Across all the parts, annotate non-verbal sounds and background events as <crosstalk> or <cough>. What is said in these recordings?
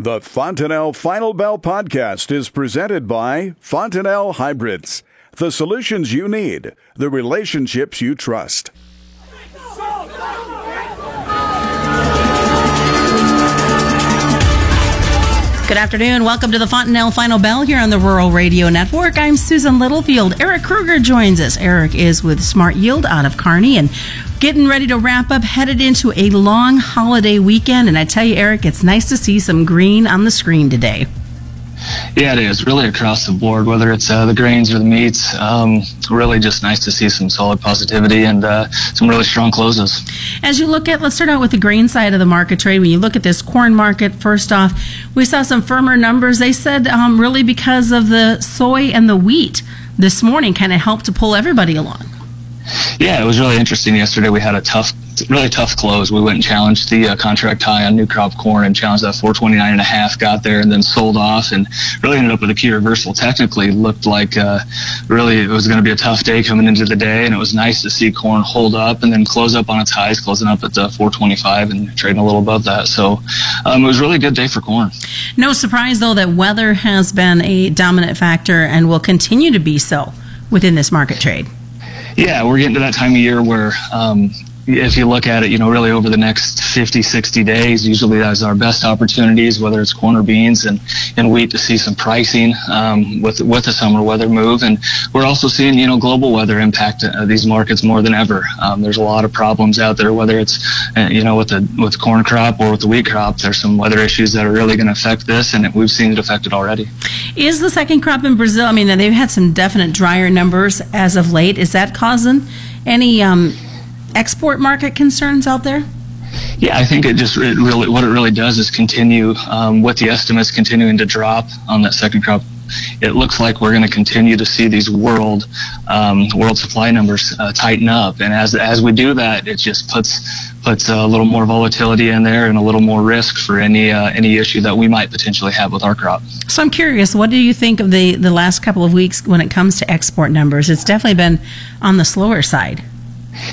The Fontanelle Final Bell podcast is presented by Fontanelle Hybrids. The solutions you need, the relationships you trust. Good afternoon. Welcome to the Fontanelle Final Bell here on the Rural Radio Network. I'm Susan Littlefield. Eric Krueger joins us. Eric is with Smart Yield out of Kearney and getting ready to wrap up, headed into a long holiday weekend. And I tell you, Eric, it's nice to see some green on the screen today. Yeah, it is really across the board, whether it's uh, the grains or the meats. Um, really just nice to see some solid positivity and uh, some really strong closes. As you look at, let's start out with the grain side of the market trade. When you look at this corn market, first off, we saw some firmer numbers. They said um, really because of the soy and the wheat this morning kind of helped to pull everybody along. Yeah, it was really interesting. Yesterday we had a tough really tough close. We went and challenged the uh, contract high on new crop corn and challenged that 429 and a half, got there and then sold off and really ended up with a key reversal. Technically looked like uh, really it was going to be a tough day coming into the day and it was nice to see corn hold up and then close up on its highs, closing up at the 425 and trading a little above that. So um, it was really a good day for corn. No surprise though that weather has been a dominant factor and will continue to be so within this market trade. Yeah, we're getting to that time of year where um, if you look at it, you know, really over the next 50, 60 days, usually that's our best opportunities, whether it's corn or beans and, and wheat to see some pricing um, with with the summer weather move. And we're also seeing, you know, global weather impact uh, these markets more than ever. Um, there's a lot of problems out there, whether it's, uh, you know, with the with corn crop or with the wheat crop. There's some weather issues that are really going to affect this, and we've seen it affected already. Is the second crop in Brazil? I mean, they've had some definite drier numbers as of late. Is that causing any um, export market concerns out there? Yeah, I think it just it really what it really does is continue um, with the estimates continuing to drop on that second crop. It looks like we're going to continue to see these world um, world supply numbers uh, tighten up, and as as we do that, it just puts puts a little more volatility in there and a little more risk for any uh, any issue that we might potentially have with our crop. So I'm curious, what do you think of the the last couple of weeks when it comes to export numbers? It's definitely been on the slower side.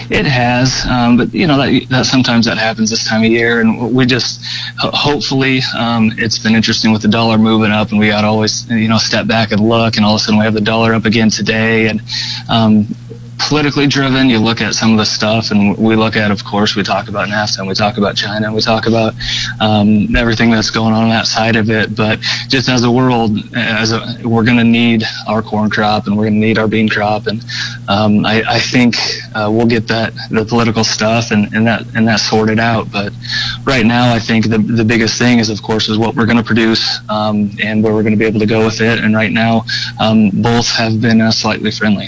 It has, um, but you know that, that, sometimes that happens this time of year, and we just hopefully um, it's been interesting with the dollar moving up, and we got to always you know step back and look, and all of a sudden we have the dollar up again today, and um, politically driven. You look at some of the stuff, and we look at, of course, we talk about NAFTA, and we talk about China, and we talk about um, everything that's going on that side of it. But just as a world, as a, we're going to need our corn crop, and we're going to need our bean crop, and um, I, I, think uh, we'll get that the political stuff and, and that and that sorted out. But right now, I think the the biggest thing is, of course, is what we're going to produce um, and where we're going to be able to go with it. And right now, um, both have been uh, slightly friendly.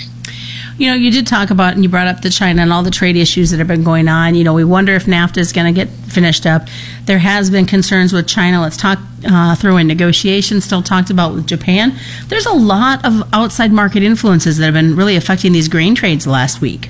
You know, you did talk about and you brought up the China and all the trade issues that have been going on. You know, we wonder if NAFTA is going to get finished up. There has been concerns with China. Let's talk uh, throw in negotiations. Still talked about with Japan. There's a lot of outside market influences that have been really affecting these grain trades last week.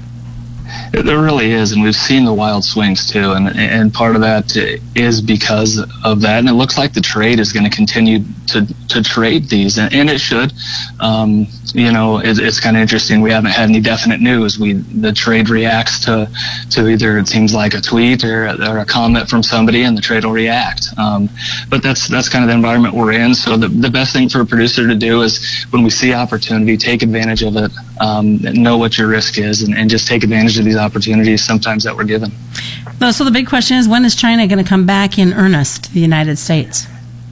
There really is, and we've seen the wild swings too, and and part of that is because of that. And it looks like the trade is going to continue to to trade these, and, and it should. Um, you know, it, it's kind of interesting. We haven't had any definite news. We the trade reacts to to either it seems like a tweet or, or a comment from somebody, and the trade will react. Um, but that's that's kind of the environment we're in. So the the best thing for a producer to do is when we see opportunity, take advantage of it. Um, know what your risk is, and, and just take advantage of these opportunities sometimes that we're given. So the big question is, when is China going to come back in earnest to the United States?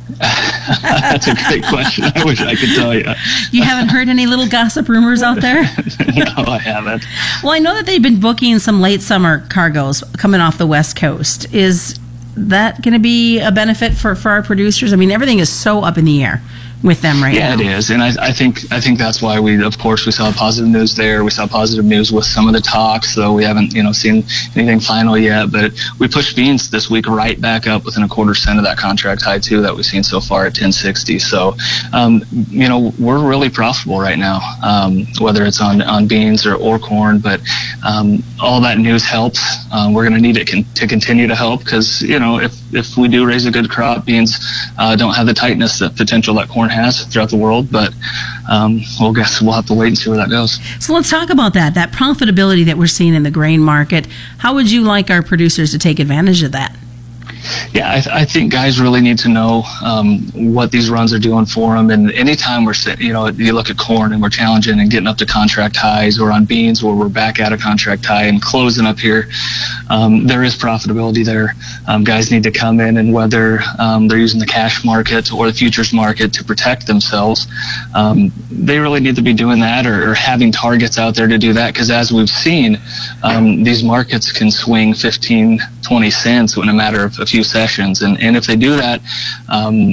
<laughs> That's a great question. I wish I could tell you. You haven't heard any little gossip rumors out there? <laughs> no, I haven't. Well, I know that they've been booking some late summer cargoes coming off the West Coast. Is that going to be a benefit for, for our producers? I mean, everything is so up in the air with them right yeah, now. Yeah, it is, and I, I, think I think that's why we, of course, we saw positive news there. We saw positive news with some of the talks, though we haven't, you know, seen anything final yet. But we pushed beans this week right back up within a quarter cent of that contract high too that we've seen so far at 1060. So, um, you know, we're really profitable right now, um, whether it's on on beans or, or corn. But um, all that news helps. Um, we're going to need it con- to continue to help because you know if if we do raise a good crop, beans uh, don't have the tightness that potential that corn has throughout the world. But um, we'll guess we'll have to wait and see where that goes. So let's talk about that that profitability that we're seeing in the grain market. How would you like our producers to take advantage of that? Yeah, I, th- I, think guys really need to know um, what these runs are doing for them. And anytime we're, you know, you look at corn and we're challenging and getting up to contract highs, or on beans where we're back at a contract high and closing up here, um, there is profitability there. Um, guys need to come in and whether um, they're using the cash market or the futures market to protect themselves, um, they really need to be doing that or, or, having targets out there to do that. Because as we've seen, um, these markets can swing 15, 20 cents in a matter of a few sessions. And, and if they do that,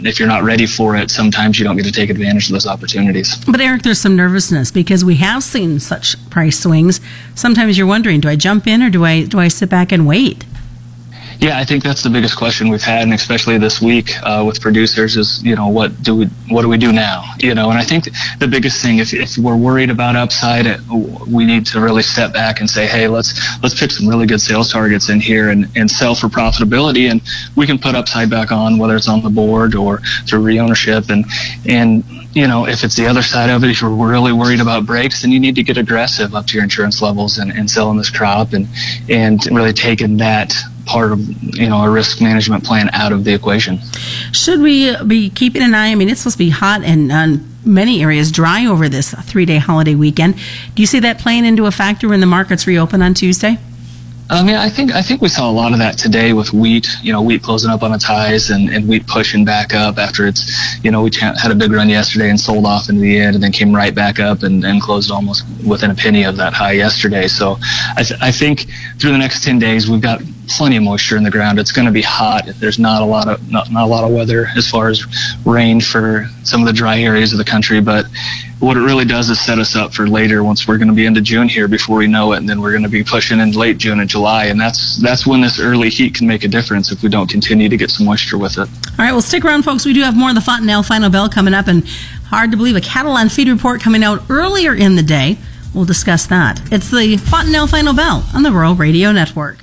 if you're not ready for it, sometimes you don't get to take advantage of those opportunities. But Eric, there's some nervousness because we have seen such price swings. Sometimes you're wondering, do I jump in or do I do I sit back and wait? Yeah, I think that's the biggest question we've had, and especially this week uh, with producers is, you know, what do we what do we do now? You know, and I think the biggest thing, if, if we're worried about upside, we need to really step back and say, hey, let's let's pick some really good sales targets in here and, and sell for profitability, and we can put upside back on, whether it's on the board or through reownership, and and you know, if it's the other side of it, if you're really worried about breaks, then you need to get aggressive up to your insurance levels and, and selling this crop and and really taking that part of you know a risk management plan out of the equation. Should we be keeping an eye? I mean, it's supposed to be hot and uh, many areas dry over this three day holiday weekend. Do you see that playing into a factor when the markets reopen on Tuesday? I mean, I think I think we saw a lot of that today with wheat. You know, wheat closing up on its highs and, and wheat pushing back up after it's, you know, we had a big run yesterday and sold off into the end and then came right back up and, and closed almost within a penny of that high yesterday. So I, th- I think through the next 10 days, we've got plenty of moisture in the ground. It's going to be hot. There's not a lot of not, not a lot of weather as far as rain for some of the dry areas of the country, but what it really does is set us up for later once we're going to be into June here before we know it, and then we're going to be pushing in late June and July, and that's that's when this early heat can make a difference if we don't continue to get some moisture with it. All right, well, stick around, folks. We do have more of the Fontanelle Final Bell coming up, and hard to believe a cattle on feed report coming out earlier in the day. We'll discuss that. It's the Fontanelle Final Bell on the Rural Radio Network.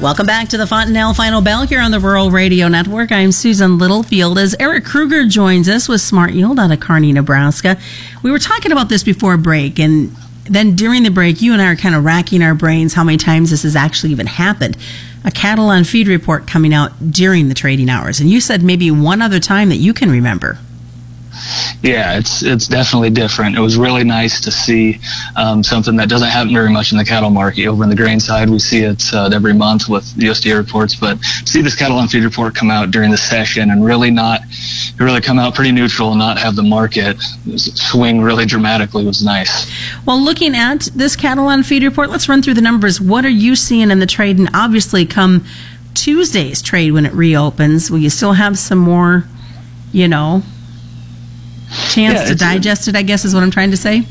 Welcome back to the Fontanelle Final Bell here on the Rural Radio Network. I'm Susan Littlefield as Eric Krueger joins us with Smart Yield out of Kearney, Nebraska. We were talking about this before break, and then during the break, you and I are kind of racking our brains how many times this has actually even happened. A cattle on feed report coming out during the trading hours, and you said maybe one other time that you can remember. Yeah, it's it's definitely different. It was really nice to see um, something that doesn't happen very much in the cattle market. Over in the grain side, we see it uh, every month with USDA reports, but to see this cattle on feed report come out during the session and really not really come out pretty neutral and not have the market swing really dramatically was nice. Well, looking at this cattle on feed report, let's run through the numbers. What are you seeing in the trade? And obviously, come Tuesday's trade when it reopens, will you still have some more, you know, chance yeah, to uh, digest it, I guess is what I'm trying to say.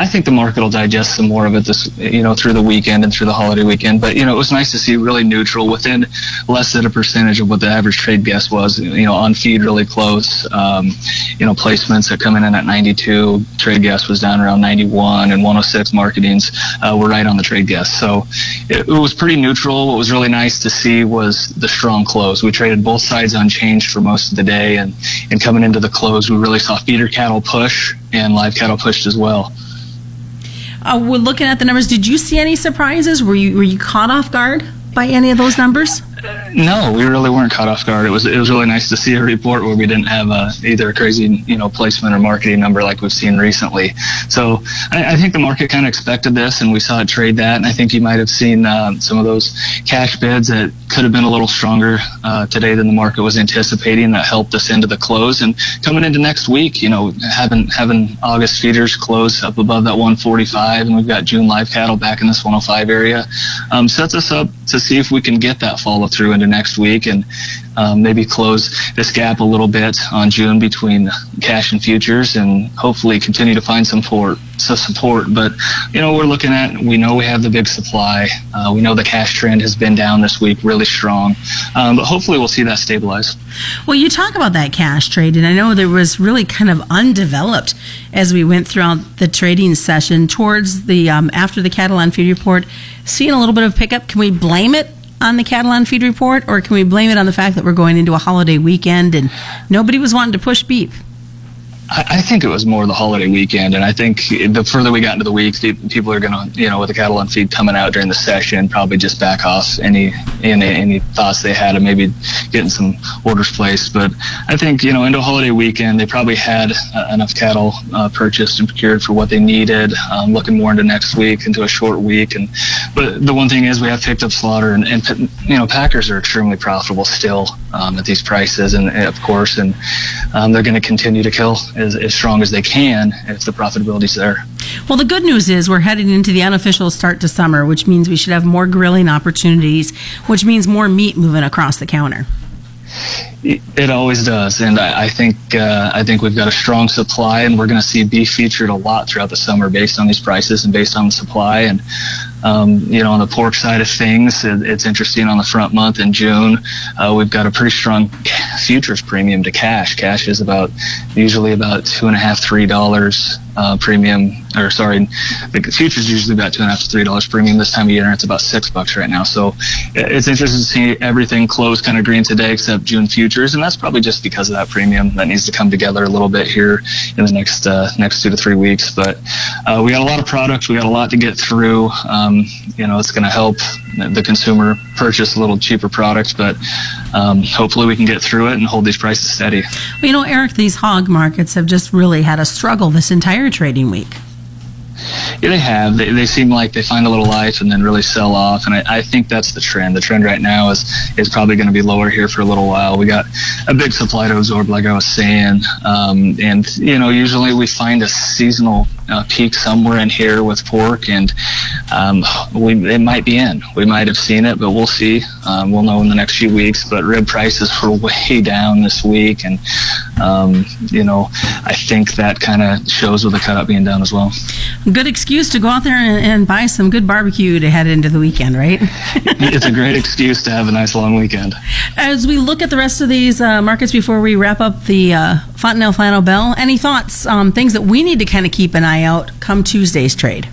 I think the market will digest some more of it this, you know, through the weekend and through the holiday weekend. But you know, it was nice to see really neutral within less than a percentage of what the average trade guess was. You know, on feed really close. Um, you know, placements are coming in at 92. Trade guess was down around 91, and 106 marketings uh, were right on the trade guess. So it, it was pretty neutral. What was really nice to see was the strong close. We traded both sides unchanged for most of the day, and and coming into the close, we really saw feeder cattle push and live cattle pushed as well. Uh, we're looking at the numbers. Did you see any surprises? Were you were you caught off guard by any of those numbers? No, we really weren't caught off guard. It was it was really nice to see a report where we didn't have a, either a crazy you know placement or marketing number like we've seen recently. So I, I think the market kind of expected this, and we saw it trade that. And I think you might have seen uh, some of those cash bids that could have been a little stronger uh, today than the market was anticipating. That helped us into the close. And coming into next week, you know, having having August feeders close up above that 145, and we've got June live cattle back in this 105 area, um, sets us up to see if we can get that follow through into next week and um, maybe close this gap a little bit on June between cash and futures and hopefully continue to find some support. So support, but you know we're looking at. We know we have the big supply. Uh, we know the cash trend has been down this week, really strong. Um, but hopefully we'll see that stabilize. Well, you talk about that cash trade, and I know there was really kind of undeveloped as we went throughout the trading session towards the um, after the cattle on feed report, seeing a little bit of pickup. Can we blame it on the cattle on feed report, or can we blame it on the fact that we're going into a holiday weekend and nobody was wanting to push beef? I, think it was more the holiday weekend, and I think the further we got into the week, the, people are going to, you know, with the cattle on feed coming out during the session, probably just back off any any, any thoughts they had of maybe getting some orders placed. But I think you know into holiday weekend, they probably had uh, enough cattle uh, purchased and procured for what they needed. Um, looking more into next week, into a short week, and but the one thing is we have picked up slaughter, and, and you know packers are extremely profitable still um, at these prices, and, and of course, and um, they're going to continue to kill as, as strong as they can if the profitability's there. Well, the good news is we're heading into the unofficial start to summer, which means we should have more grilling opportunities, which means more meat moving across the counter. It always does, and I, I think uh, I think we've got a strong supply, and we're going to see beef featured a lot throughout the summer based on these prices and based on the supply. And um, you know, on the pork side of things, it, it's interesting. On the front month in June, uh, we've got a pretty strong futures premium to cash. Cash is about usually about two and a half, three dollars uh, premium, or sorry, the futures usually about two and a half to three dollars premium this time of year, and it's about six bucks right now. So it's interesting to see everything close kind of green today, except June futures, and that's probably just because of that premium that needs to come together a little bit here in the next uh, next two to three weeks. But uh, we got a lot of products, we got a lot to get through. Um, you know, it's going to help the consumer purchase a little cheaper products, but um, hopefully we can get through it and hold these prices steady. Well, you know, Eric, these hog markets have just really had a struggle this entire trading week. Yeah, they have. They, they seem like they find a little life and then really sell off. And I, I think that's the trend. The trend right now is is probably going to be lower here for a little while. We got a big supply to absorb, like I was saying. Um, and, you know, usually we find a seasonal uh, peak somewhere in here with pork, and um, we it might be in. We might have seen it, but we'll see. Um, we'll know in the next few weeks. But rib prices were <laughs> way down this week, and um, you know I think that kind of shows with the cutout being down as well. Good excuse to go out there and, and buy some good barbecue to head into the weekend, right? <laughs> it's a great excuse to have a nice long weekend. As we look at the rest of these uh, markets before we wrap up the uh, Fontanelle Final Bell, any thoughts, um, things that we need to kind of keep an eye eye out come Tuesday's trade?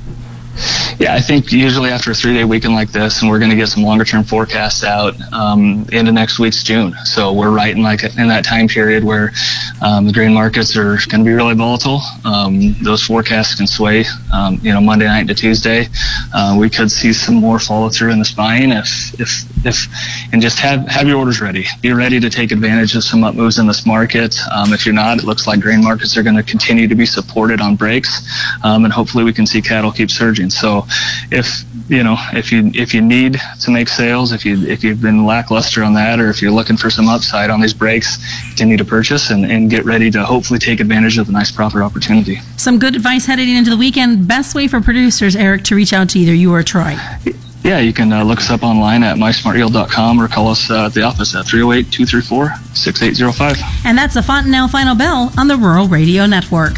Yeah, I think usually after a three day weekend like this, and we're going to get some longer term forecasts out um, into next week's June. So we're right in like in that time period where um, the grain markets are going to be really volatile. Um, those forecasts can sway, um, you know, Monday night to Tuesday. Uh, we could see some more follow through in the spine if if if and just have have your orders ready. Be ready to take advantage of some up moves in this market. Um, if you're not, it looks like grain markets are going to continue to be supported on breaks, um, and hopefully we can see cattle keep surging. So if you know if you if you need to make sales, if you if you've been lackluster on that, or if you're looking for some upside on these breaks, continue to purchase and, and get ready to hopefully take advantage of the nice profit opportunity. Some good advice heading into the weekend. Best way for producers, Eric, to reach out to either you or Troy. Yeah, you can uh, look us up online at mysmartyield.com or call us uh, at the office at 308 234 6805. And that's the Fontanelle Final Bell on the Rural Radio Network.